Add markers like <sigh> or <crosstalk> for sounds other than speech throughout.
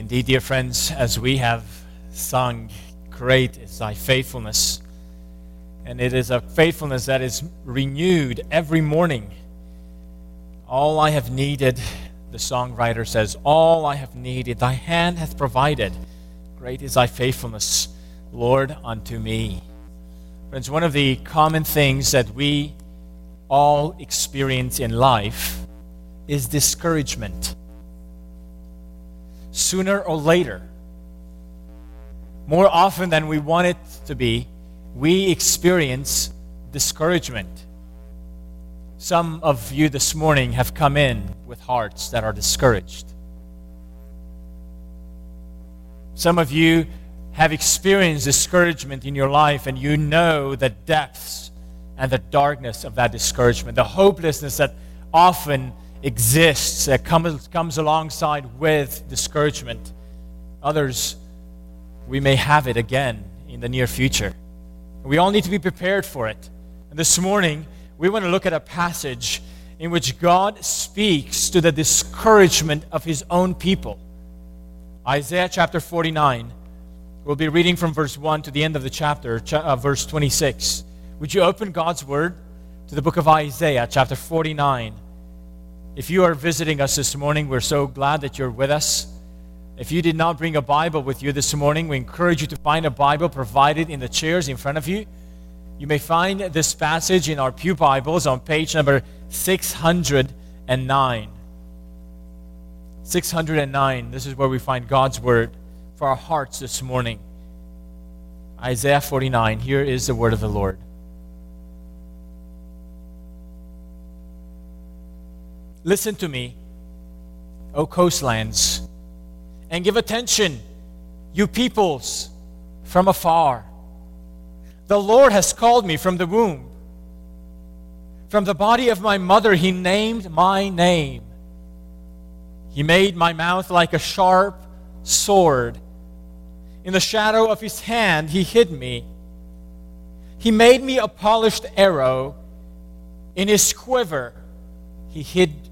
Indeed, dear friends, as we have sung, Great is thy faithfulness. And it is a faithfulness that is renewed every morning. All I have needed, the songwriter says, all I have needed, thy hand hath provided. Great is thy faithfulness, Lord, unto me. Friends, one of the common things that we all experience in life is discouragement. Sooner or later, more often than we want it to be, we experience discouragement. Some of you this morning have come in with hearts that are discouraged. Some of you have experienced discouragement in your life, and you know the depths and the darkness of that discouragement, the hopelessness that often exists, that comes, comes alongside with discouragement. Others, we may have it again in the near future. We all need to be prepared for it. And this morning, we want to look at a passage in which God speaks to the discouragement of his own people. Isaiah chapter 49. We'll be reading from verse 1 to the end of the chapter, uh, verse 26. Would you open God's word to the book of Isaiah, chapter 49? If you are visiting us this morning, we're so glad that you're with us. If you did not bring a Bible with you this morning, we encourage you to find a Bible provided in the chairs in front of you. You may find this passage in our Pew Bibles on page number 609. 609. This is where we find God's Word for our hearts this morning. Isaiah 49. Here is the Word of the Lord. Listen to me, O coastlands, and give attention, you peoples from afar. The Lord has called me from the womb. From the body of my mother, He named my name. He made my mouth like a sharp sword. In the shadow of His hand, He hid me. He made me a polished arrow. In His quiver, He hid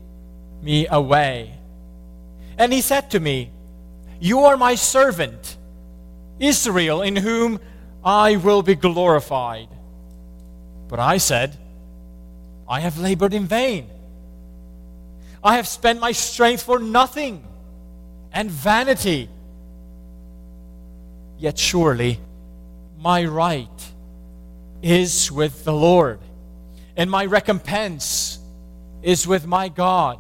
me away. And he said to me, You are my servant, Israel, in whom I will be glorified. But I said, I have labored in vain. I have spent my strength for nothing and vanity. Yet surely my right is with the Lord, and my recompense is with my God.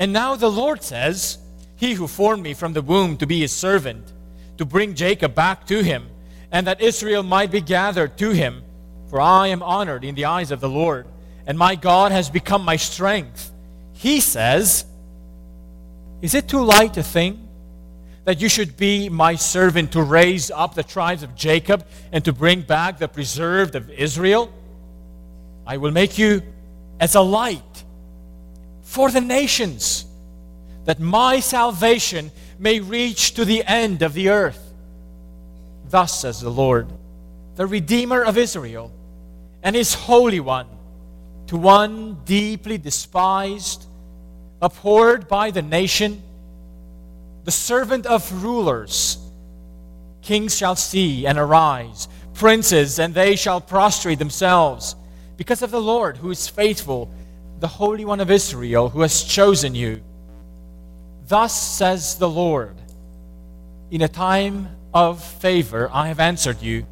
And now the Lord says, He who formed me from the womb to be his servant, to bring Jacob back to him, and that Israel might be gathered to him. For I am honored in the eyes of the Lord, and my God has become my strength. He says, Is it too light a thing that you should be my servant to raise up the tribes of Jacob and to bring back the preserved of Israel? I will make you as a light for the nations, that my salvation may reach to the end of the earth. Thus says the Lord, the Redeemer of Israel, and His Holy One, to one deeply despised, abhorred by the nation, the servant of rulers. Kings shall see and arise, princes, and they shall prostrate themselves, because of the Lord who is faithful the Holy One of Israel, who has chosen you. Thus says the Lord In a time of favor, I have answered you.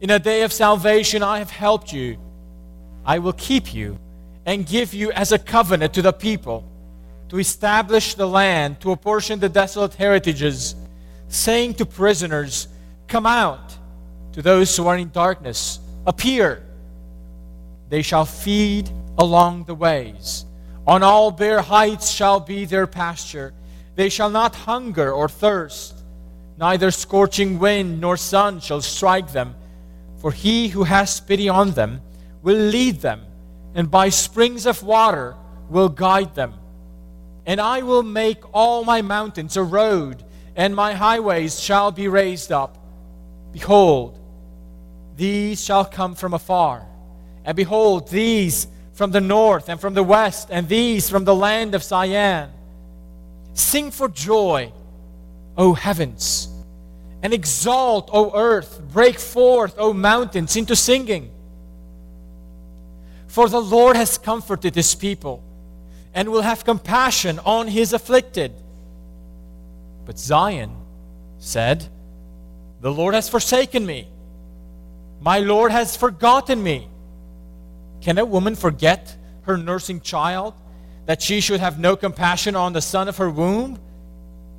In a day of salvation, I have helped you. I will keep you and give you as a covenant to the people, to establish the land, to apportion the desolate heritages, saying to prisoners, Come out. To those who are in darkness, appear. They shall feed along the ways. On all bare heights shall be their pasture. They shall not hunger or thirst, neither scorching wind nor sun shall strike them. For he who has pity on them will lead them, and by springs of water will guide them. And I will make all my mountains a road, and my highways shall be raised up. Behold, these shall come from afar. And behold, these from the north and from the west, and these from the land of Syene. Sing for joy, O heavens, and exalt, O earth. Break forth, O mountains, into singing. For the Lord has comforted his people and will have compassion on his afflicted. But Zion said, The Lord has forsaken me. My Lord has forgotten me. Can a woman forget her nursing child, that she should have no compassion on the son of her womb?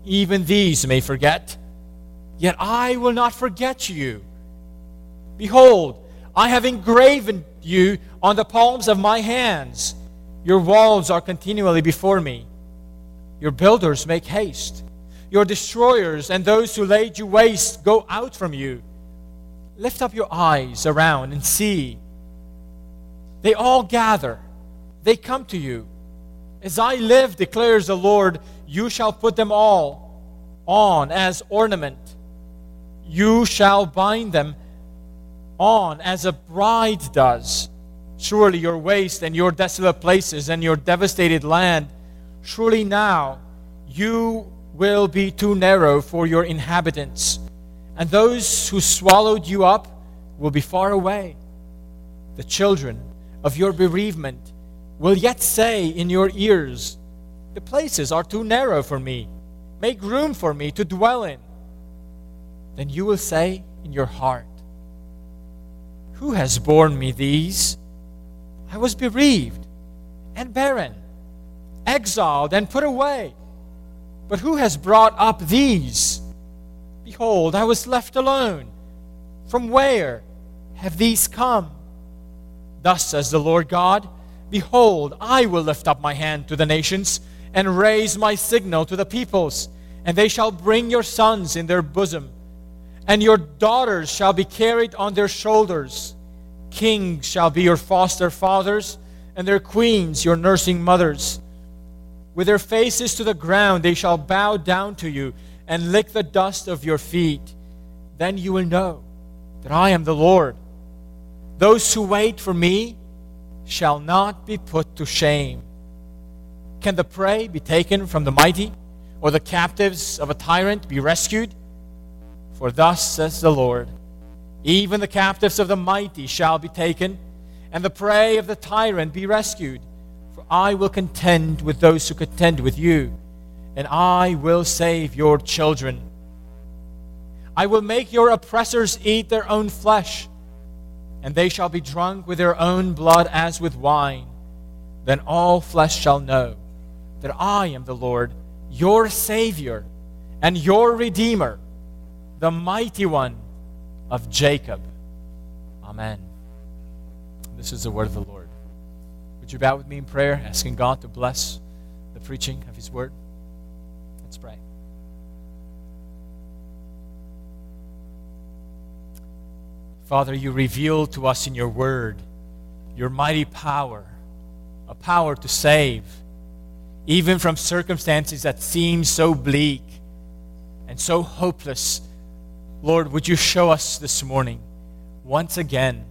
Even these may forget. Yet I will not forget you. Behold, I have engraven you on the palms of my hands. Your walls are continually before me. Your builders make haste. Your destroyers and those who laid you waste go out from you. Lift up your eyes around and see. They all gather, they come to you. As I live, declares the Lord, you shall put them all on as ornament. You shall bind them on as a bride does. Surely your waste and your desolate places and your devastated land, surely now you will be too narrow for your inhabitants, and those who swallowed you up will be far away. The children of your bereavement will yet say in your ears, The places are too narrow for me. Make room for me to dwell in. Then you will say in your heart, Who has borne me these? I was bereaved and barren, exiled and put away. But who has brought up these? Behold, I was left alone. From where have these come? Thus says the Lord God Behold, I will lift up my hand to the nations and raise my signal to the peoples, and they shall bring your sons in their bosom, and your daughters shall be carried on their shoulders. Kings shall be your foster fathers, and their queens your nursing mothers. With their faces to the ground, they shall bow down to you and lick the dust of your feet. Then you will know that I am the Lord. Those who wait for me, shall not be put to shame. Can the prey be taken from the mighty, or the captives of a tyrant be rescued? For thus says the Lord Even the captives of the mighty shall be taken, and the prey of the tyrant be rescued. For I will contend with those who contend with you, and I will save your children. I will make your oppressors eat their own flesh and they shall be drunk with their own blood as with wine. Then all flesh shall know that I am the Lord, your Savior, and your Redeemer, the mighty one of Jacob. Amen. This is the word of the Lord. Would you bow with me in prayer, asking God to bless the preaching of His word? Let's pray. Father, you reveal to us in your word your mighty power, a power to save, even from circumstances that seem so bleak and so hopeless. Lord, would you show us this morning, once again,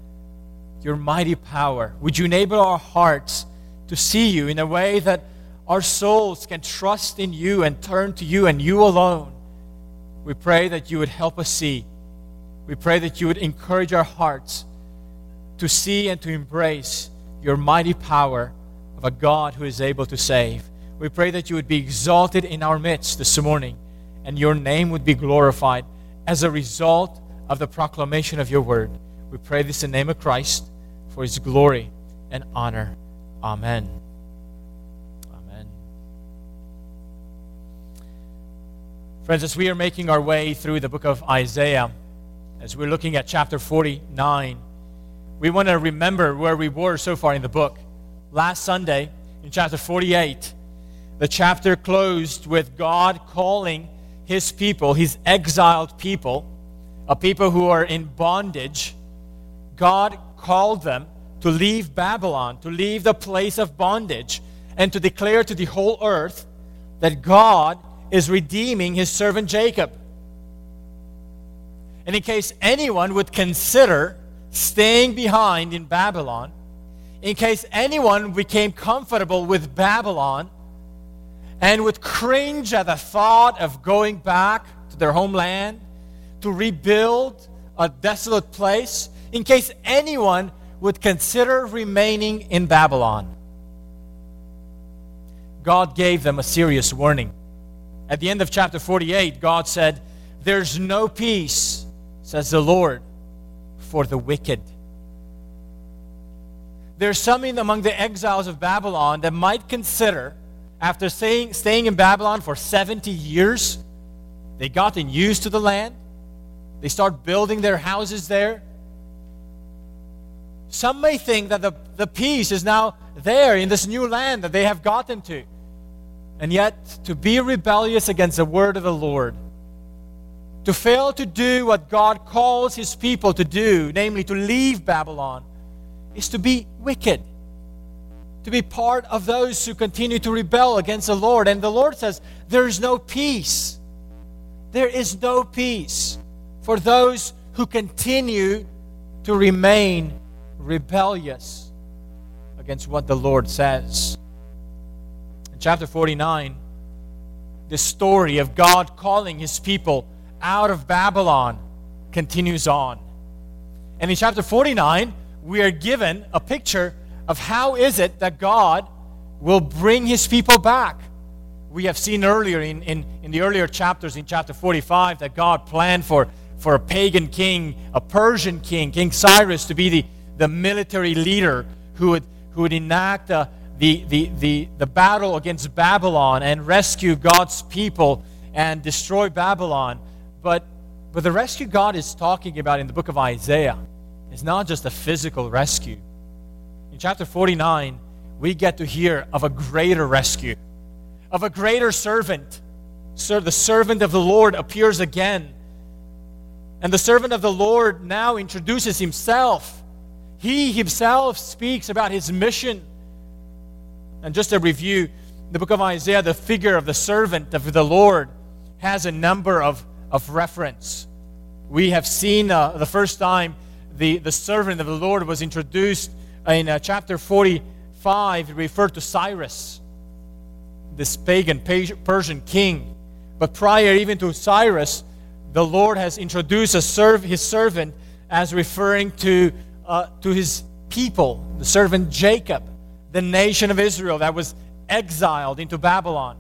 your mighty power? Would you enable our hearts to see you in a way that our souls can trust in you and turn to you and you alone? We pray that you would help us see we pray that you would encourage our hearts to see and to embrace your mighty power of a God who is able to save. We pray that you would be exalted in our midst this morning and your name would be glorified as a result of the proclamation of your word. We pray this in the name of Christ for his glory and honor. Amen. Amen. Friends, as we are making our way through the book of Isaiah, as we're looking at chapter 49, we want to remember where we were so far in the book. Last Sunday, in chapter 48, the chapter closed with God calling his people, his exiled people, a people who are in bondage. God called them to leave Babylon, to leave the place of bondage, and to declare to the whole earth that God is redeeming his servant Jacob. And in case anyone would consider staying behind in Babylon, in case anyone became comfortable with Babylon and would cringe at the thought of going back to their homeland to rebuild a desolate place in case anyone would consider remaining in Babylon. God gave them a serious warning. At the end of chapter 48, God said, There's no peace, says the Lord, for the wicked. There's some among the exiles of Babylon that might consider, after staying, staying in Babylon for 70 years, they gotten used to the land. They start building their houses there. Some may think that the, the peace is now there in this new land that they have gotten to. And yet, to be rebellious against the word of the Lord, to fail to do what God calls his people to do, namely to leave Babylon, is to be wicked, to be part of those who continue to rebel against the Lord. And the Lord says, There is no peace. There is no peace for those who continue to remain rebellious against what the Lord says In chapter 49, the story of God calling his people out of Babylon continues on. And in chapter 49, we are given a picture of how is it that God will bring his people back. We have seen earlier in, in, in the earlier chapters in chapter 45 that God planned for, for a pagan king, a Persian king, King Cyrus, to be the, the military leader who would, who would enact a, the, the, the, the battle against Babylon and rescue God's people and destroy Babylon. But, but the rescue God is talking about in the book of Isaiah is not just a physical rescue. In chapter 49, we get to hear of a greater rescue, of a greater servant. So the servant of the Lord appears again. And the servant of the Lord now introduces himself. He himself speaks about his mission and just a review, the book of Isaiah, the figure of the servant of the Lord has a number of, of reference. We have seen uh, the first time the, the servant of the Lord was introduced in uh, chapter 45, it referred to Cyrus, this pagan Persian king. But prior even to Cyrus, the Lord has introduced serv- his servant as referring to, uh, to his people, the servant Jacob the nation of Israel that was exiled into Babylon.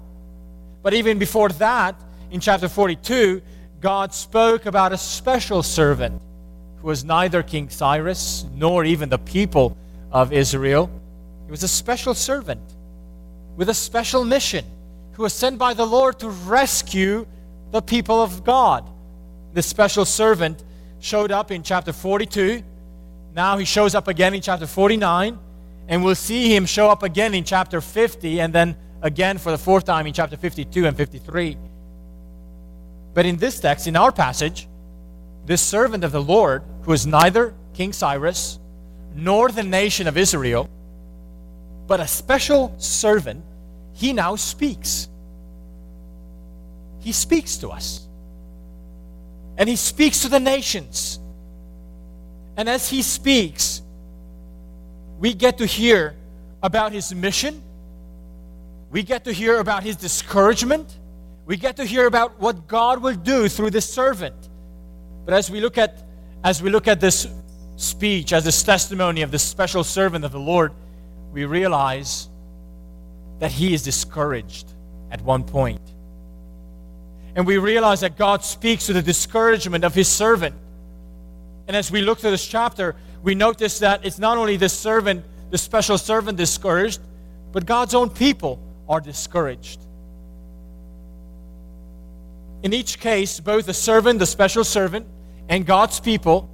But even before that, in chapter 42, God spoke about a special servant who was neither King Cyrus nor even the people of Israel. He was a special servant with a special mission who was sent by the Lord to rescue the people of God. This special servant showed up in chapter 42. Now he shows up again in chapter 49 and we'll see him show up again in chapter 50 and then again for the fourth time in chapter 52 and 53. But in this text, in our passage, this servant of the Lord, who is neither King Cyrus nor the nation of Israel, but a special servant, he now speaks. He speaks to us. And he speaks to the nations. And as he speaks, we get to hear about his mission. We get to hear about his discouragement. We get to hear about what God will do through this servant. But as we look at as we look at this speech, as this testimony of this special servant of the Lord, we realize that he is discouraged at one point. And we realize that God speaks to the discouragement of his servant. And as we look through this chapter, we notice that it's not only the servant, the special servant discouraged, but God's own people are discouraged. In each case, both the servant, the special servant, and God's people,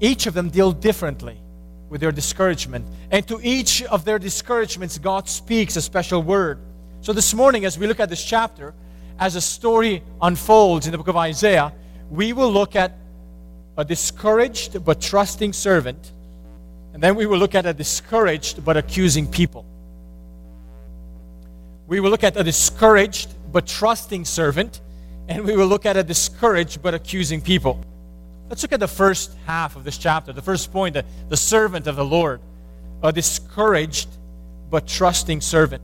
each of them deal differently with their discouragement. And to each of their discouragements, God speaks a special word. So this morning, as we look at this chapter, as a story unfolds in the book of Isaiah, we will look at a discouraged but trusting servant. And then we will look at a discouraged but accusing people. We will look at a discouraged but trusting servant. And we will look at a discouraged but accusing people. Let's look at the first half of this chapter. The first point the, the servant of the Lord. A discouraged but trusting servant.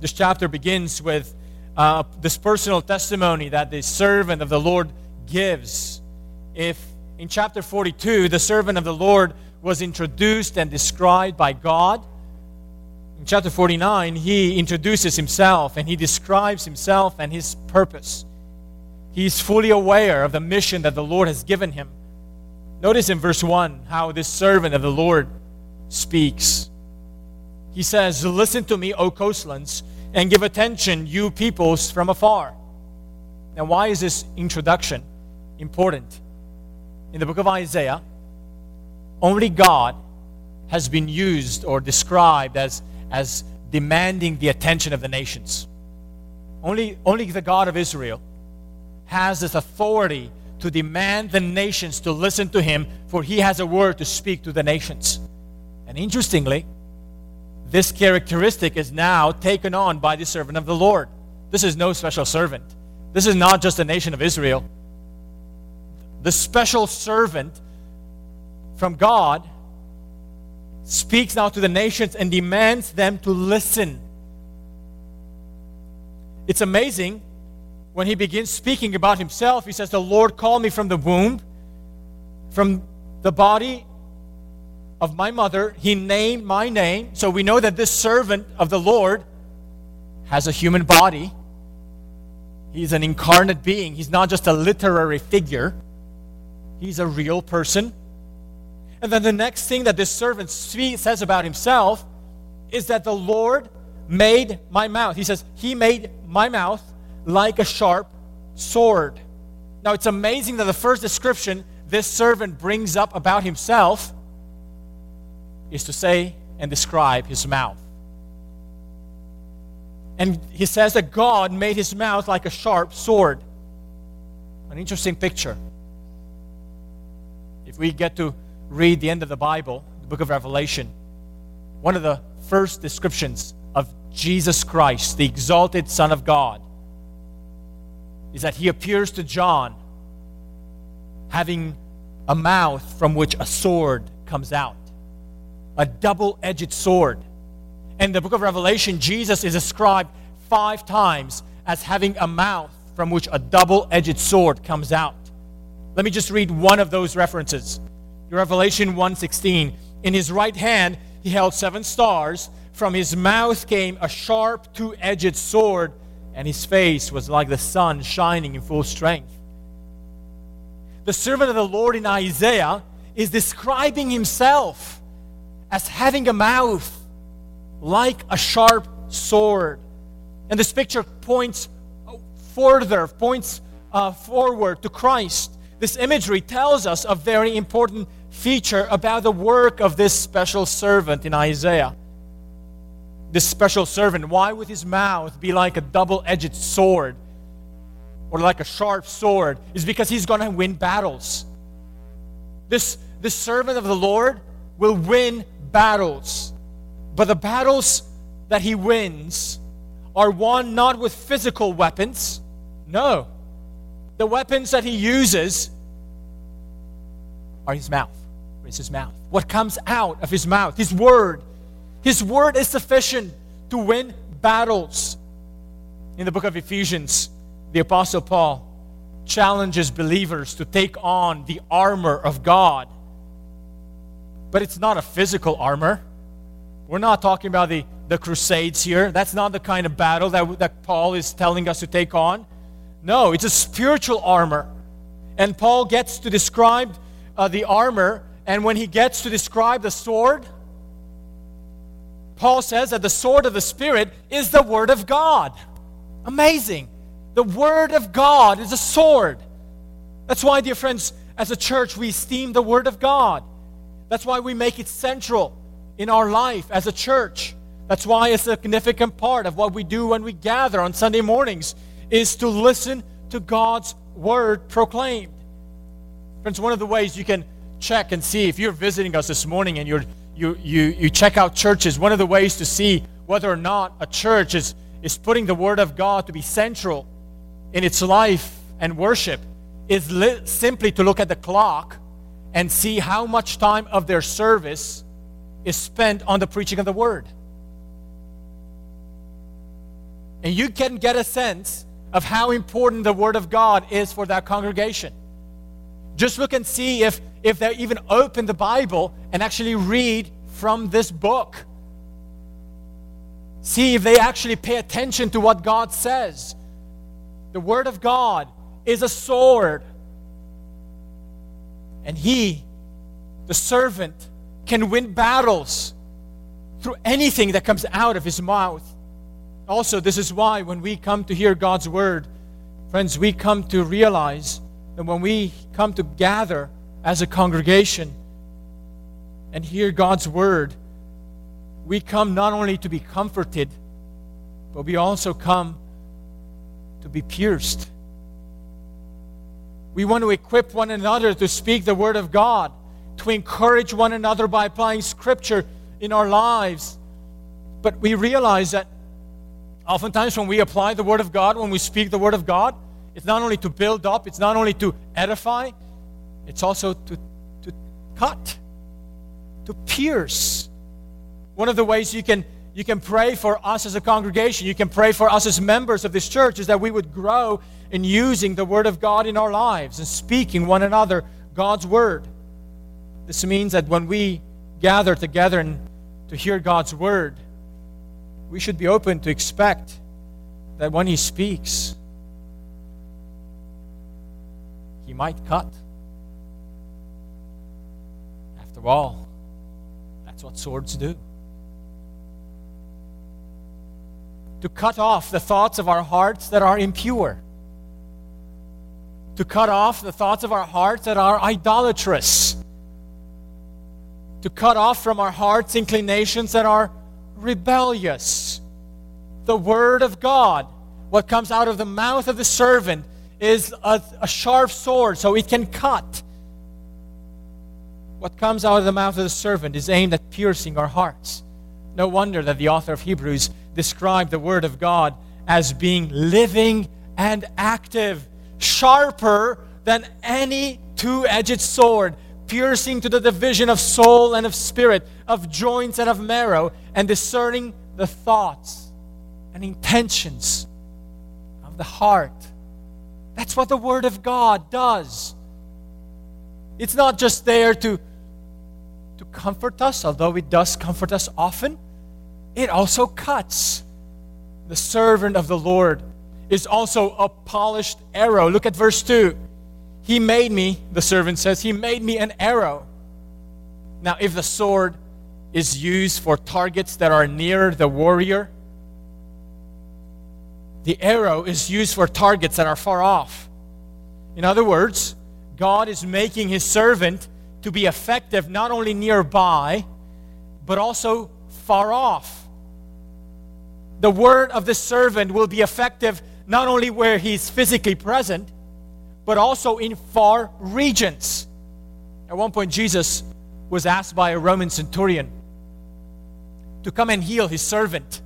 this chapter begins with uh, this personal testimony that the servant of the Lord gives. If in chapter 42 the servant of the Lord was introduced and described by God, in chapter 49 he introduces himself and he describes himself and his purpose. He's fully aware of the mission that the Lord has given him. Notice in verse 1 how this servant of the Lord speaks. He says, Listen to me, O coastlands, and give attention, you peoples from afar. Now, why is this introduction important? In the book of Isaiah, only God has been used or described as, as demanding the attention of the nations. Only, only the God of Israel has this authority to demand the nations to listen to him, for he has a word to speak to the nations. And interestingly, this characteristic is now taken on by the servant of the Lord. This is no special servant. This is not just the nation of Israel. The special servant from God speaks now to the nations and demands them to listen. It's amazing when he begins speaking about himself. He says, The Lord called me from the womb, from the body of my mother. He named my name. So we know that this servant of the Lord has a human body. He's an incarnate being. He's not just a literary figure, he's a real person. And then the next thing that this servant says about himself is that the Lord made my mouth. He says, He made my mouth like a sharp sword. Now it's amazing that the first description this servant brings up about himself is to say and describe his mouth. And he says that God made his mouth like a sharp sword. An interesting picture. If we get to read the end of the Bible, the book of Revelation, one of the first descriptions of Jesus Christ, the exalted Son of God, is that he appears to John having a mouth from which a sword comes out a double edged sword. In the book of Revelation, Jesus is described five times as having a mouth from which a double edged sword comes out. Let me just read one of those references. Revelation 1:16. In his right hand he held seven stars. From his mouth came a sharp two-edged sword, and his face was like the sun shining in full strength. The servant of the Lord in Isaiah is describing himself as having a mouth like a sharp sword. And this picture points further, points uh, forward to Christ. This imagery tells us a very important feature about the work of this special servant in Isaiah. This special servant, why would his mouth be like a double edged sword or like a sharp sword? Is because he's going to win battles. This, this servant of the Lord will win battles. But the battles that he wins are won not with physical weapons. No. The weapons that he uses are his mouth. It's his mouth. What comes out of his mouth, his word. His word is sufficient to win battles. In the book of Ephesians, the Apostle Paul challenges believers to take on the armor of God but it's not a physical armor. We're not talking about the, the crusades here. That's not the kind of battle that, that Paul is telling us to take on. No, it's a spiritual armor. And Paul gets to describe uh, the armor, and when he gets to describe the sword, Paul says that the sword of the Spirit is the Word of God. Amazing. The Word of God is a sword. That's why, dear friends, as a church, we esteem the Word of God. That's why we make it central in our life as a church. That's why a significant part of what we do when we gather on Sunday mornings is to listen to God's word proclaimed. Friends, one of the ways you can check and see if you're visiting us this morning and you're, you, you, you check out churches, one of the ways to see whether or not a church is, is putting the word of God to be central in its life and worship is li- simply to look at the clock and see how much time of their service is spent on the preaching of the word. And you can get a sense of how important the Word of God is for that congregation. Just look and see if, if they even open the Bible and actually read from this book. See if they actually pay attention to what God says. The Word of God is a sword. And He, the servant, can win battles through anything that comes out of His mouth. Also, this is why when we come to hear God's Word, friends, we come to realize that when we come to gather as a congregation and hear God's word, we come not only to be comforted, but we also come to be pierced. We want to equip one another to speak the word of God, to encourage one another by applying scripture in our lives. But we realize that oftentimes when we apply the word of God, when we speak the word of God, it's not only to build up, it's not only to edify, it's also to, to cut, to pierce. One of the ways you can you can pray for us as a congregation, you can pray for us as members of this church, is that we would grow in using the Word of God in our lives and speaking one another God's Word. This means that when we gather together and to hear God's Word, we should be open to expect that when He speaks, might cut. After all, that's what swords do. To cut off the thoughts of our hearts that are impure. To cut off the thoughts of our hearts that are idolatrous. To cut off from our hearts inclinations that are rebellious. The Word of God, what comes out of the mouth of the servant, is a, a sharp sword, so it can cut. What comes out of the mouth of the servant is aimed at piercing our hearts. No wonder that the author of Hebrews described the Word of God as being living and active, sharper than any two edged sword, piercing to the division of soul and of spirit, of joints and of marrow, and discerning the thoughts and intentions of the heart. That's what the Word of God does. It's not just there to, to comfort us, although it does comfort us often, it also cuts. The servant of the Lord is also a polished arrow. Look at verse 2. He made me, the servant says, He made me an arrow. Now, if the sword is used for targets that are near the warrior, the arrow is used for targets that are far off. In other words, God is making his servant to be effective not only nearby, but also far off. The word of the servant will be effective not only where he's physically present, but also in far regions. At one point, Jesus was asked by a Roman centurion to come and heal his servant.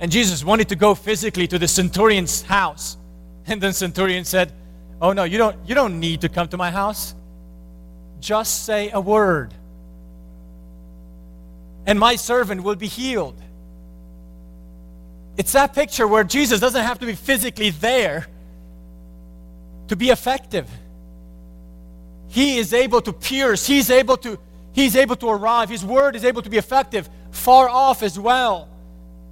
And Jesus wanted to go physically to the centurion's house. And the centurion said, Oh no, you don't you don't need to come to my house. Just say a word. And my servant will be healed. It's that picture where Jesus doesn't have to be physically there to be effective. He is able to pierce, he's able to he's able to arrive. His word is able to be effective far off as well.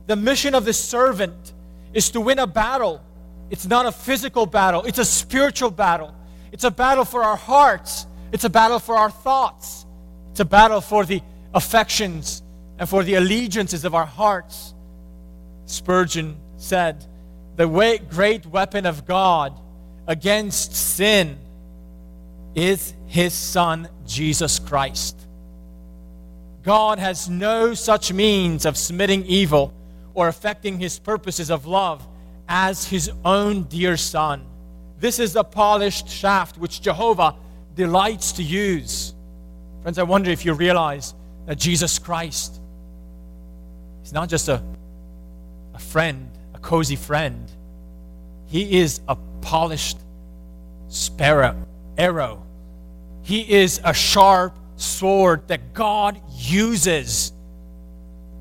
The mission of the servant is to win a battle. It's not a physical battle, it's a spiritual battle. It's a battle for our hearts, it's a battle for our thoughts, it's a battle for the affections and for the allegiances of our hearts. Spurgeon said, The great weapon of God against sin is his Son, Jesus Christ. God has no such means of submitting evil or affecting his purposes of love as his own dear son. This is the polished shaft which Jehovah delights to use. Friends, I wonder if you realize that Jesus Christ is not just a, a friend, a cozy friend. He is a polished sparrow, arrow. He is a sharp sword that God uses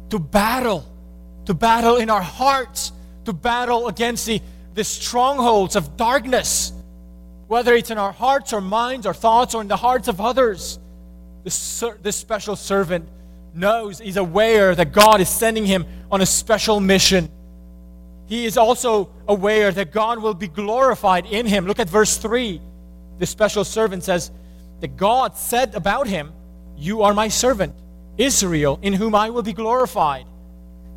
to battle to battle in our hearts, to battle against the, the strongholds of darkness, whether it's in our hearts or minds or thoughts or in the hearts of others. This, this special servant knows, he's aware that God is sending him on a special mission. He is also aware that God will be glorified in him. Look at verse 3. The special servant says that God said about him, You are my servant, Israel, in whom I will be glorified.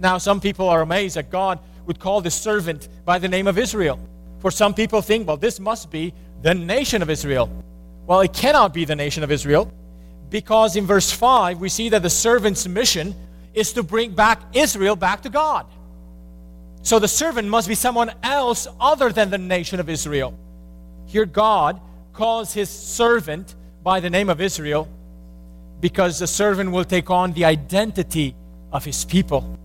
Now, some people are amazed that God would call this servant by the name of Israel. For some people think, well, this must be the nation of Israel. Well, it cannot be the nation of Israel because in verse 5 we see that the servant's mission is to bring back Israel back to God. So the servant must be someone else other than the nation of Israel. Here, God calls his servant by the name of Israel because the servant will take on the identity of his people.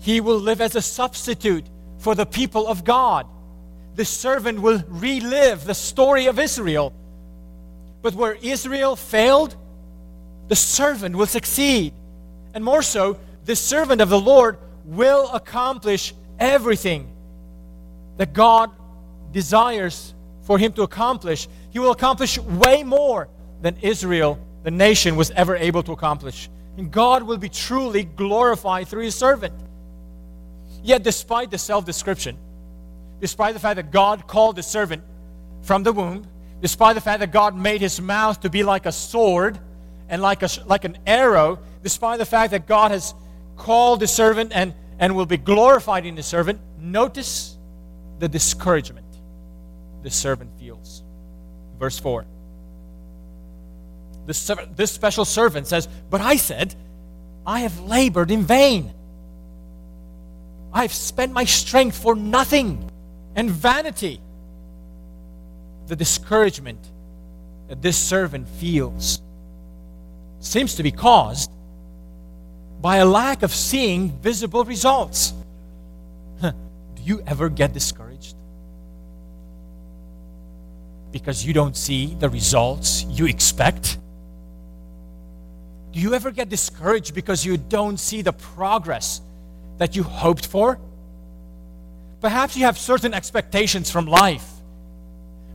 He will live as a substitute for the people of God. The servant will relive the story of Israel. But where Israel failed, the servant will succeed. And more so, the servant of the Lord will accomplish everything that God desires for him to accomplish. He will accomplish way more than Israel, the nation, was ever able to accomplish. And God will be truly glorified through his servant. Yet, despite the self description, despite the fact that God called the servant from the womb, despite the fact that God made his mouth to be like a sword and like, a, like an arrow, despite the fact that God has called the servant and, and will be glorified in the servant, notice the discouragement the servant feels. Verse 4. This, this special servant says, But I said, I have labored in vain I've spent my strength for nothing and vanity. The discouragement that this servant feels seems to be caused by a lack of seeing visible results. Do you ever get discouraged? Because you don't see the results you expect? Do you ever get discouraged because you don't see the progress that you hoped for. Perhaps you have certain expectations from life.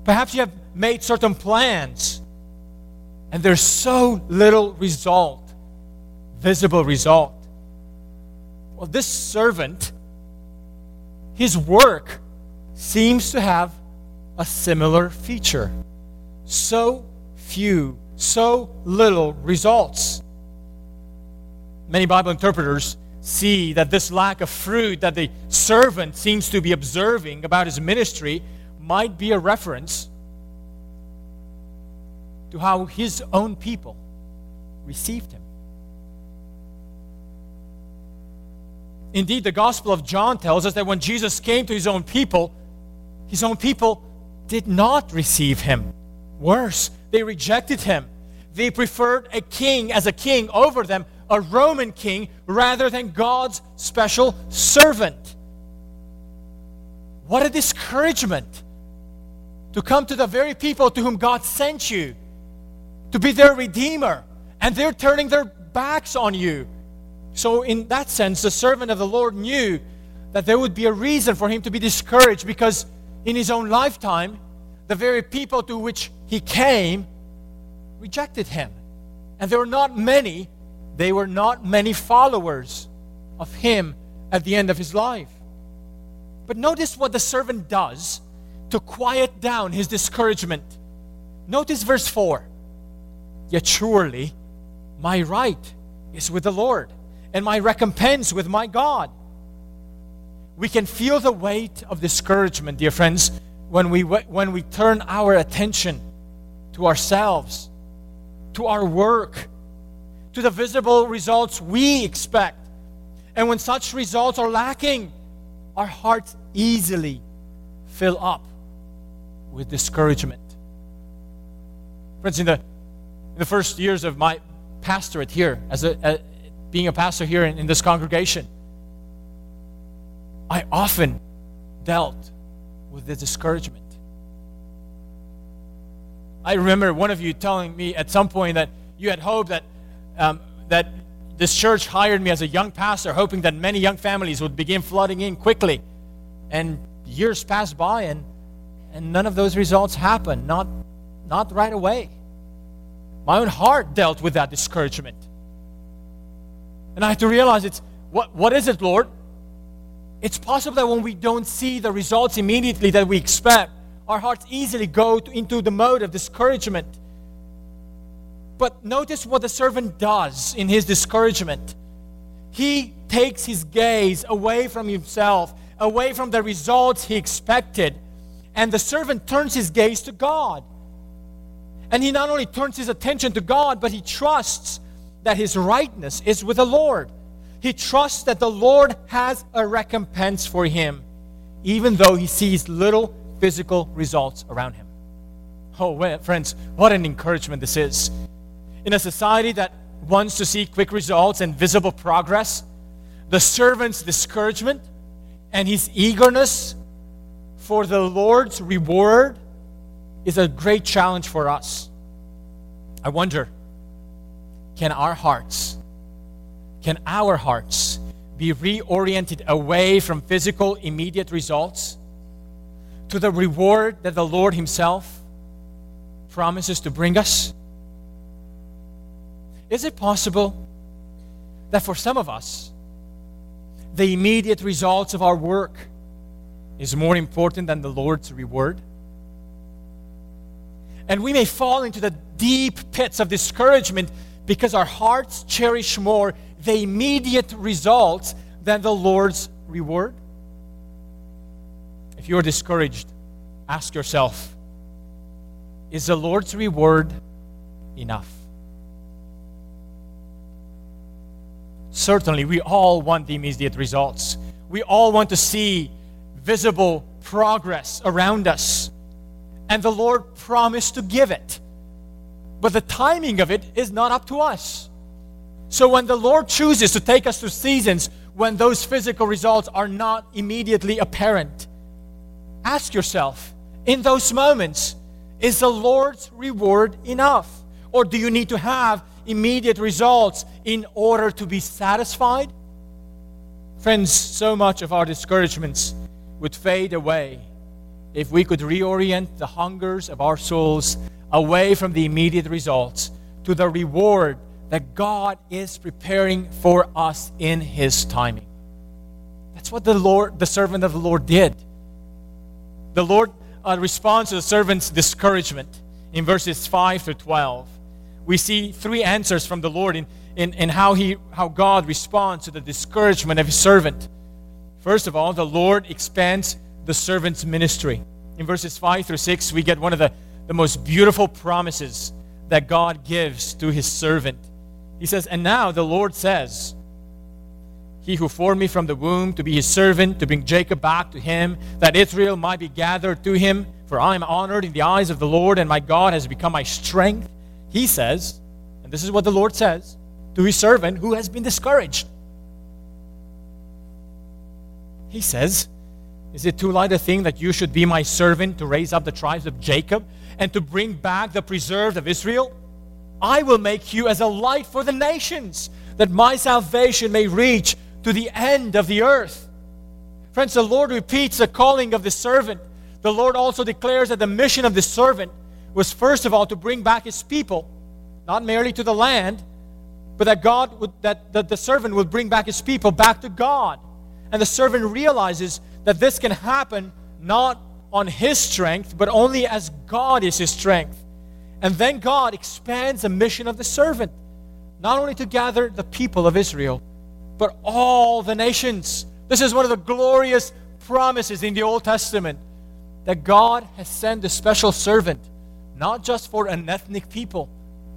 Perhaps you have made certain plans and there's so little result, visible result. Well, this servant, his work seems to have a similar feature. So few, so little results. Many Bible interpreters see that this lack of fruit that the servant seems to be observing about his ministry might be a reference to how his own people received him. Indeed, the Gospel of John tells us that when Jesus came to his own people, his own people did not receive him. Worse, they rejected him. They preferred a king as a king over them a Roman king rather than God's special servant. What a discouragement to come to the very people to whom God sent you to be their redeemer, and they're turning their backs on you. So, in that sense, the servant of the Lord knew that there would be a reason for him to be discouraged because in his own lifetime, the very people to which he came rejected him. And there were not many they were not many followers of him at the end of his life. But notice what the servant does to quiet down his discouragement. Notice verse 4 Yet surely my right is with the Lord, and my recompense with my God. We can feel the weight of discouragement, dear friends, when we, when we turn our attention to ourselves, to our work, to the visible results we expect. And when such results are lacking, our hearts easily fill up with discouragement. Friends, in the, in the first years of my pastorate here, as a, being a pastor here in, in this congregation, I often dealt with the discouragement. I remember one of you telling me at some point that you had hoped that um, that this church hired me as a young pastor, hoping that many young families would begin flooding in quickly. And years passed by, and, and none of those results happened, not, not right away. My own heart dealt with that discouragement. And I had to realize it's what, what is it, Lord? It's possible that when we don't see the results immediately that we expect, our hearts easily go to, into the mode of discouragement. But notice what the servant does in his discouragement. He takes his gaze away from himself, away from the results he expected, and the servant turns his gaze to God. And he not only turns his attention to God, but he trusts that his rightness is with the Lord. He trusts that the Lord has a recompense for him, even though he sees little physical results around him. Oh, friends, what an encouragement this is. In a society that wants to see quick results and visible progress, the servant's discouragement and his eagerness for the Lord's reward is a great challenge for us. I wonder can our hearts, can our hearts be reoriented away from physical immediate results to the reward that the Lord Himself promises to bring us? Is it possible that for some of us, the immediate results of our work is more important than the Lord's reward? And we may fall into the deep pits of discouragement because our hearts cherish more the immediate results than the Lord's reward. If you're discouraged, ask yourself Is the Lord's reward enough? Certainly, we all want the immediate results. We all want to see visible progress around us. And the Lord promised to give it. But the timing of it is not up to us. So when the Lord chooses to take us through seasons when those physical results are not immediately apparent, ask yourself in those moments, is the Lord's reward enough? Or do you need to have immediate results in order to be satisfied? Friends, so much of our discouragements would fade away if we could reorient the hungers of our souls away from the immediate results to the reward that God is preparing for us in His timing. That's what the Lord, the servant of the Lord, did. The Lord uh, responds to the servant's discouragement in verses 5 to 12. We see three answers from the Lord in, in, in how, he, how God responds to the discouragement of His servant. First of all, the Lord expands the servant's ministry. In verses 5 through 6, we get one of the, the most beautiful promises that God gives to his servant. He says, And now the Lord says, He who formed me from the womb to be his servant, to bring Jacob back to him, that Israel might be gathered to him, for I am honored in the eyes of the Lord, and my God has become my strength. He says, and this is what the Lord says to his servant who has been discouraged. He says, Is it too light a thing that you should be my servant to raise up the tribes of Jacob and to bring back the preserved of Israel? I will make you as a light for the nations, that my salvation may reach to the end of the earth. Friends, the Lord repeats the calling of the servant. The Lord also declares that the mission of the servant was first of all to bring back his people, not merely to the land, but that God would, that, that the servant would bring back his people back to God. And the servant realizes that this can happen not on his strength, but only as God is his strength. And then God expands the mission of the servant, not only to gather the people of Israel, but all the nations. This is one of the glorious promises in the Old Testament that God has sent a special servant, not just for an ethnic people,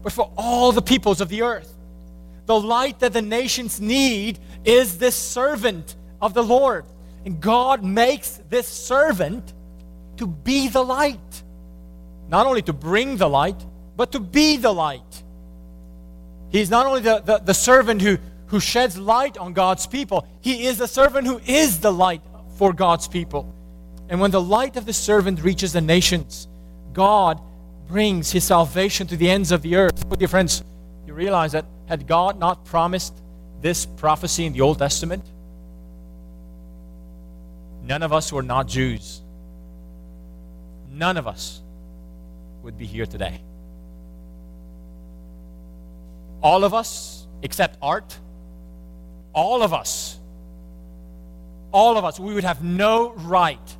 but for all the peoples of the earth. The light that the nations need is this servant of the Lord. And God makes this servant to be the light. Not only to bring the light, but to be the light. He's not only the, the, the servant who, who sheds light on God's people, he is the servant who is the light for God's people. And when the light of the servant reaches the nations, God brings his salvation to the ends of the earth. But dear friends, you realize that had God not promised this prophecy in the Old Testament, none of us who are not Jews, none of us would be here today. All of us, except Art, all of us, all of us, we would have no right,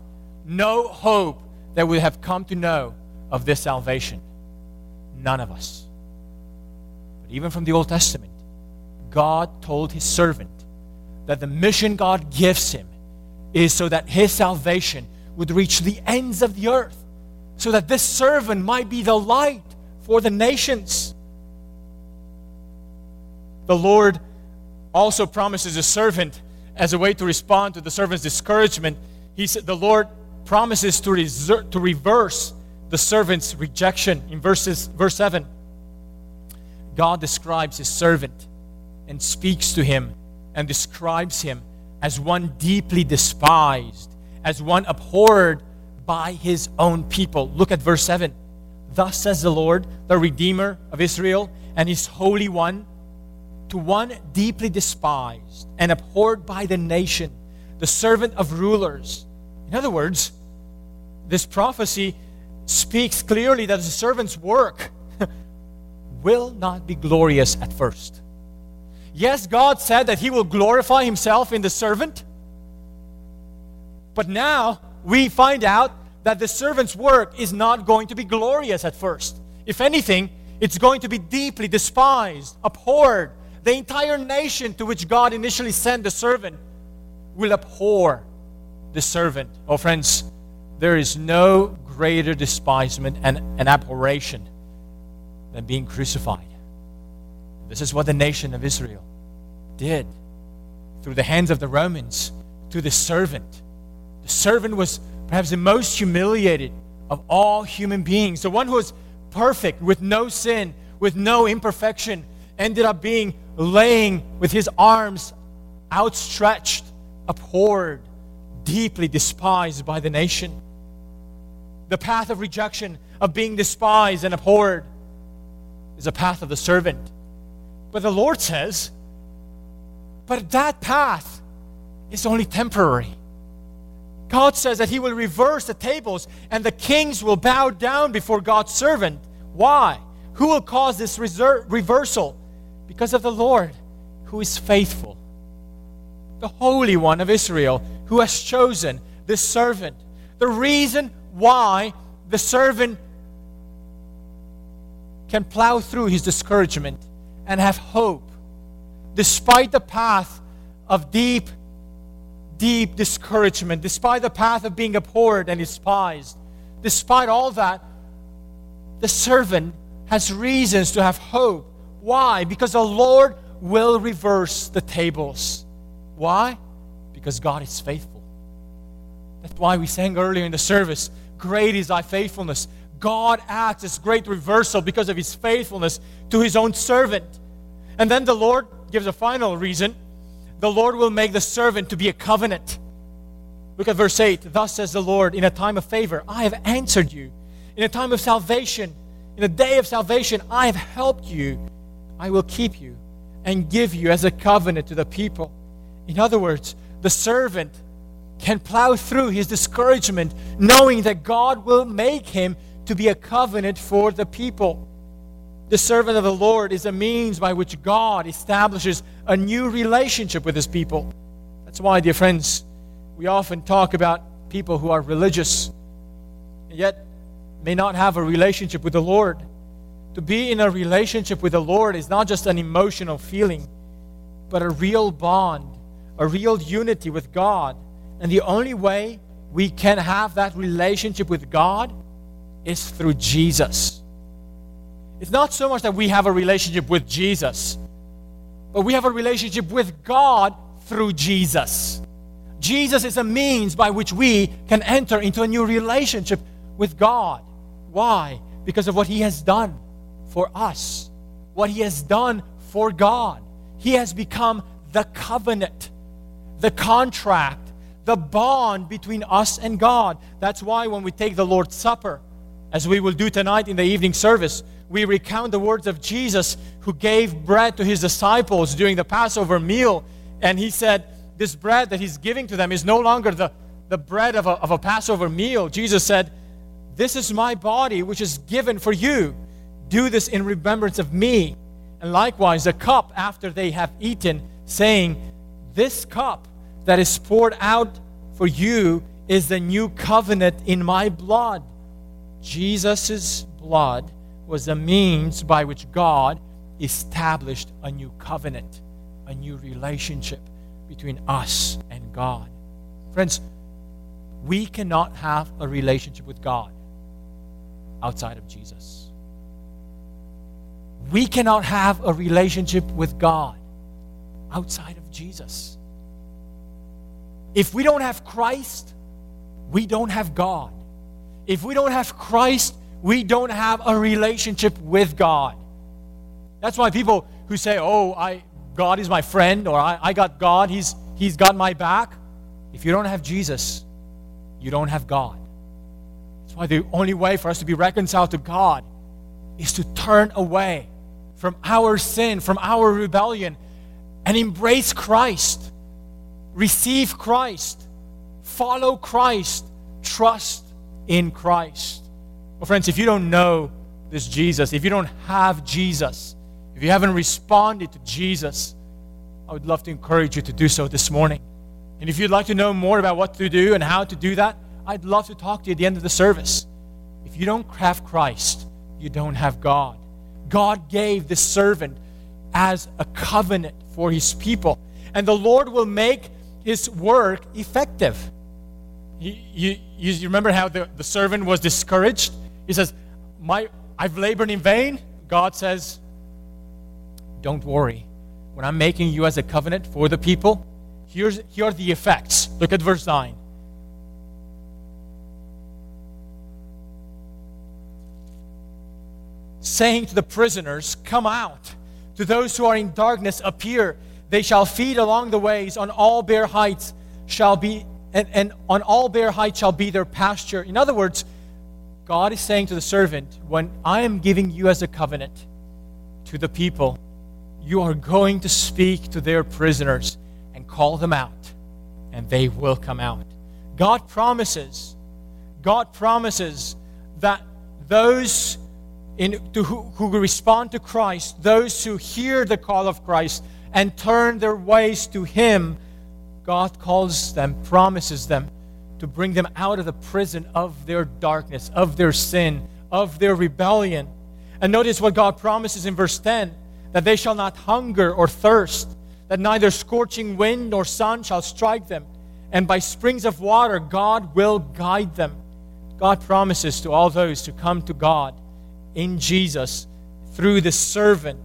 no hope that we have come to know of this salvation. None of us. But even from the Old Testament, God told his servant that the mission God gives him is so that his salvation would reach the ends of the earth, so that this servant might be the light for the nations. The Lord also promises a servant as a way to respond to the servant's discouragement. He said the Lord promises to, to reverse the servant's rejection in verses verse 7. God describes his servant and speaks to him and describes him as one deeply despised, as one abhorred by his own people. Look at verse 7. Thus says the Lord, the Redeemer of Israel and his Holy One to one deeply despised and abhorred by the nation, the servant of rulers. In other words, this prophecy speaks clearly that the servant's work <laughs> will not be glorious at first. Yes, God said that He will glorify Himself in the servant, but now we find out that the servant's work is not going to be glorious at first. If anything, it's going to be deeply despised, abhorred, the entire nation to which God initially sent the servant will abhor the servant. Oh, friends, there is no greater despisement and, and abhorration than being crucified. This is what the nation of Israel did through the hands of the Romans to the servant. The servant was perhaps the most humiliated of all human beings, the one who was perfect, with no sin, with no imperfection, ended up being laying with his arms outstretched, abhorred, deeply despised by the nation. The path of rejection, of being despised and abhorred, is a path of the servant. But the Lord says, but that path is only temporary. God says that He will reverse the tables and the kings will bow down before God's servant. Why? Who will cause this reversal? because of the Lord who is faithful, the Holy One of Israel who has chosen this servant. The reason why the servant can plow through his discouragement and have hope despite the path of deep, deep discouragement, despite the path of being abhorred and despised, despite all that, the servant has reasons to have hope why? Because the Lord will reverse the tables. Why? Because God is faithful. That's why we sang earlier in the service Great is thy faithfulness. God acts as great reversal because of his faithfulness to his own servant. And then the Lord gives a final reason. The Lord will make the servant to be a covenant. Look at verse 8. Thus says the Lord, in a time of favor, I have answered you. In a time of salvation, in a day of salvation, I have helped you. I will keep you and give you as a covenant to the people. In other words, the servant can plow through his discouragement knowing that God will make him to be a covenant for the people. The servant of the Lord is a means by which God establishes a new relationship with his people. That's why, dear friends, we often talk about people who are religious, yet may not have a relationship with the Lord. To be in a relationship with the Lord is not just an emotional feeling, but a real bond, a real unity with God. And the only way we can have that relationship with God is through Jesus. It's not so much that we have a relationship with Jesus, but we have a relationship with God through Jesus. Jesus is a means by which we can enter into a new relationship with God. Why? Because of what He has done for us, what He has done for God. He has become the covenant, the contract, the bond between us and God. That's why when we take the Lord's Supper, as we will do tonight in the evening service, we recount the words of Jesus who gave bread to his disciples during the Passover meal. And he said, This bread that he's giving to them is no longer the, the bread of a, of a Passover meal. Jesus said, This is my body, which is given for you. Do this in remembrance of me. And likewise, the cup after they have eaten, saying, This cup that is poured out for you is the new covenant in my blood. Jesus' blood was the means by which God established a new covenant, a new relationship between us and God. Friends, we cannot have a relationship with God outside of Jesus. We cannot have a relationship with God outside of Jesus. If we don't have Christ, we don't have God. If we don't have Christ, we don't have a relationship with God. That's why people who say, Oh, I, God is my friend, or I, I got God, he's, he's got my back. If you don't have Jesus, you don't have God. That's why the only way for us to be reconciled to God is to turn away from our sin, from our rebellion, and embrace Christ, receive Christ, follow Christ, trust in Christ. Well, friends, if you don't know this Jesus, if you don't have Jesus, if you haven't responded to Jesus, I would love to encourage you to do so this morning. And if you'd like to know more about what to do and how to do that, I'd love to talk to you at the end of the service. If you don't have Christ, you don't have God. God gave the servant as a covenant for his people, and the Lord will make his work effective. You, you, you remember how the, the servant was discouraged? He says, My, I've labored in vain. God says, Don't worry. When I'm making you as a covenant for the people, here's, here are the effects. Look at verse 9. Saying to the prisoners, Come out. To those who are in darkness, appear. They shall feed along the ways. On all bare heights shall be, and, and on all bare heights shall be their pasture. In other words, God is saying to the servant, When I am giving you as a covenant to the people, you are going to speak to their prisoners and call them out, and they will come out. God promises, God promises that those in, to who, who respond to Christ, those who hear the call of Christ and turn their ways to Him, God calls them, promises them to bring them out of the prison of their darkness, of their sin, of their rebellion. And notice what God promises in verse 10 that they shall not hunger or thirst, that neither scorching wind nor sun shall strike them, and by springs of water God will guide them. God promises to all those who come to God in Jesus through the servant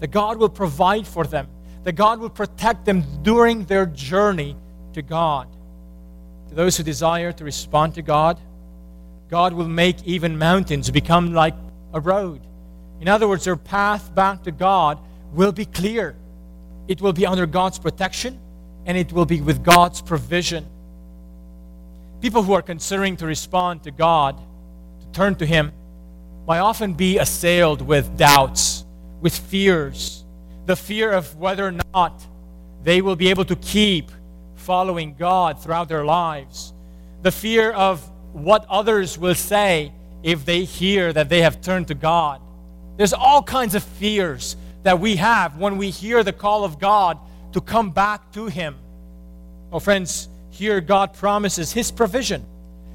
that God will provide for them, that God will protect them during their journey to God. To those who desire to respond to God, God will make even mountains become like a road. In other words, their path back to God will be clear. It will be under God's protection and it will be with God's provision. People who are considering to respond to God, to turn to Him, might often be assailed with doubts, with fears. The fear of whether or not they will be able to keep following God throughout their lives, the fear of what others will say if they hear that they have turned to God. There's all kinds of fears that we have when we hear the call of God to come back to Him. Oh, friends, here God promises His provision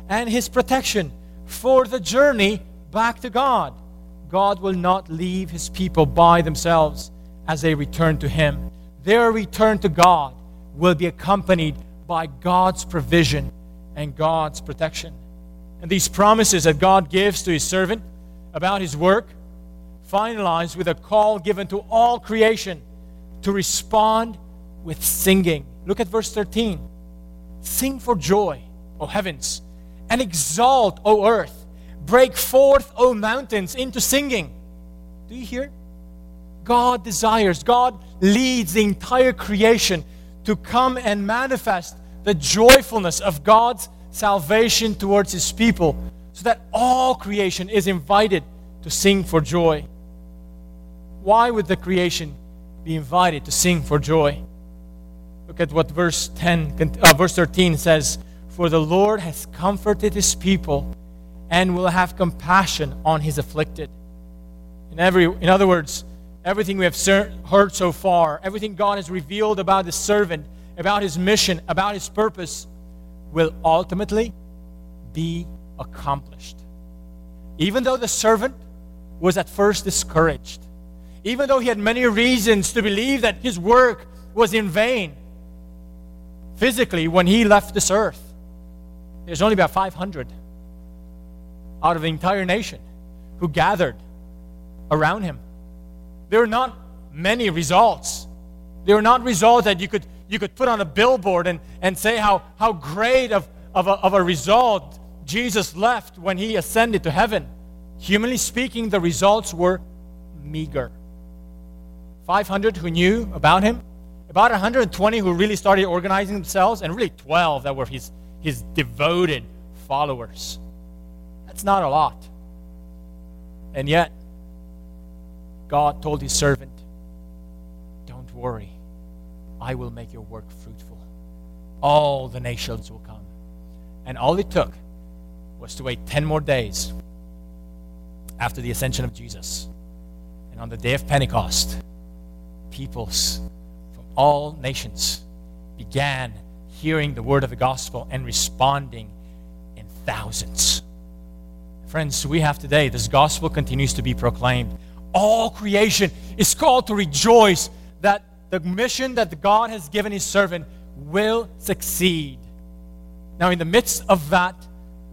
and His protection for the journey back to God. God will not leave His people by themselves as they return to Him. Their return to God will be accompanied by God's provision and God's protection. And these promises that God gives to his servant about his work finalize with a call given to all creation to respond with singing. Look at verse 13. Sing for joy, O heavens, and exalt, O earth. Break forth, O mountains, into singing. Do you hear? God desires, God leads the entire creation to come and manifest the joyfulness of God's salvation towards his people so that all creation is invited to sing for joy. Why would the creation be invited to sing for joy? Look at what verse 10 uh, verse 13 says, "For the Lord has comforted his people and will have compassion on his afflicted." In every in other words, everything we have heard so far, everything God has revealed about the servant, about his mission, about his purpose will ultimately be accomplished. Even though the servant was at first discouraged, even though he had many reasons to believe that his work was in vain, physically, when he left this earth, there's only about 500 out of the entire nation who gathered around him. There are not many results. There are not results that you could, you could put on a billboard and, and say how, how great of, of, a, of a result Jesus left when he ascended to heaven. Humanly speaking, the results were meager. 500 who knew about him, about 120 who really started organizing themselves, and really 12 that were his, his devoted followers. That's not a lot. And yet, God told his servant, Don't worry, I will make your work fruitful. All the nations will come. And all it took was to wait 10 more days after the ascension of Jesus. And on the day of Pentecost, peoples from all nations began hearing the word of the gospel and responding in thousands. Friends, we have today, this gospel continues to be proclaimed. All creation is called to rejoice that the mission that God has given his servant will succeed. Now, in the midst of that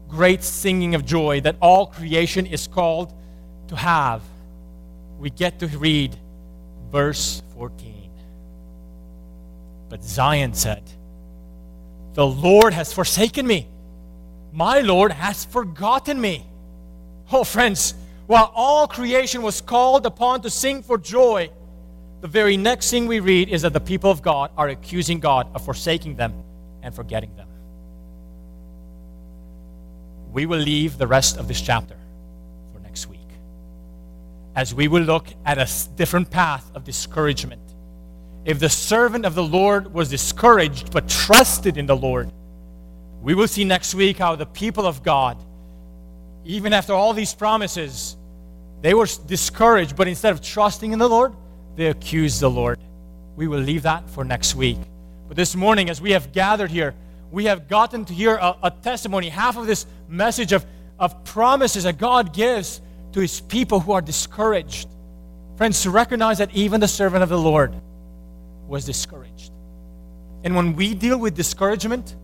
great singing of joy that all creation is called to have, we get to read verse 14. But Zion said, The Lord has forsaken me. My Lord has forgotten me. Oh, friends, while all creation was called upon to sing for joy, the very next thing we read is that the people of God are accusing God of forsaking them and forgetting them. We will leave the rest of this chapter for next week as we will look at a different path of discouragement. If the servant of the Lord was discouraged but trusted in the Lord, we will see next week how the people of God, even after all these promises, they were discouraged, but instead of trusting in the Lord, they accused the Lord. We will leave that for next week. But this morning, as we have gathered here, we have gotten to hear a, a testimony, half of this message of, of promises that God gives to his people who are discouraged. Friends, to recognize that even the servant of the Lord was discouraged. And when we deal with discouragement,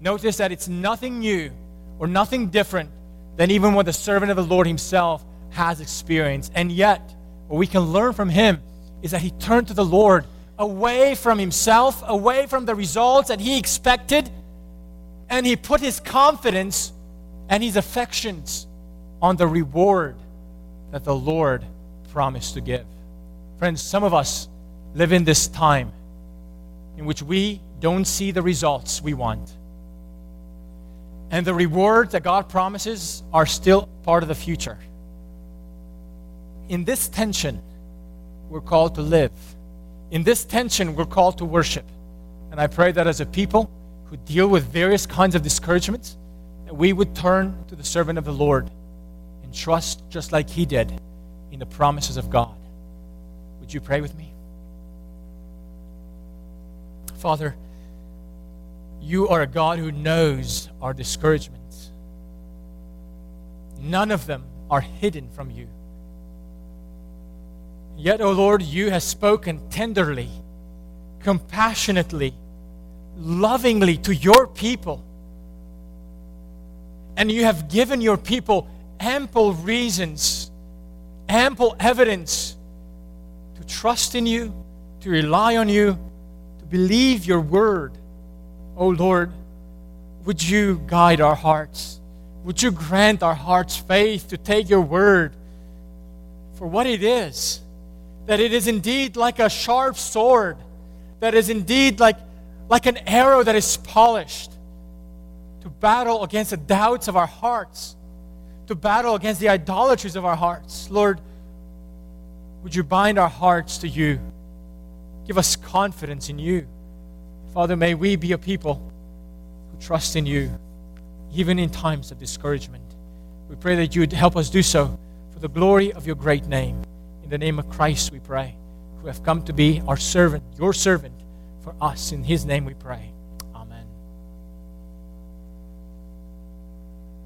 notice that it's nothing new or nothing different than even what the servant of the Lord himself has experienced. And yet, what we can learn from him is that he turned to the Lord away from himself, away from the results that he expected, and he put his confidence and his affections on the reward that the Lord promised to give. Friends, some of us live in this time in which we don't see the results we want. And the rewards that God promises are still part of the future. In this tension, we're called to live. In this tension, we're called to worship. And I pray that as a people who deal with various kinds of discouragements, that we would turn to the servant of the Lord and trust just like he did in the promises of God. Would you pray with me? Father, you are a God who knows our discouragements. None of them are hidden from you. Yet, O Lord, you have spoken tenderly, compassionately, lovingly to your people. And you have given your people ample reasons, ample evidence to trust in you, to rely on you, to believe your word. Oh Lord, would you guide our hearts? Would you grant our hearts faith to take your word for what it is? That it is indeed like a sharp sword, that is indeed like, like an arrow that is polished to battle against the doubts of our hearts, to battle against the idolatries of our hearts. Lord, would you bind our hearts to you? Give us confidence in you. Father, may we be a people who trust in you, even in times of discouragement. We pray that you would help us do so for the glory of your great name. In the name of Christ, we pray, who have come to be our servant, your servant for us. In his name we pray.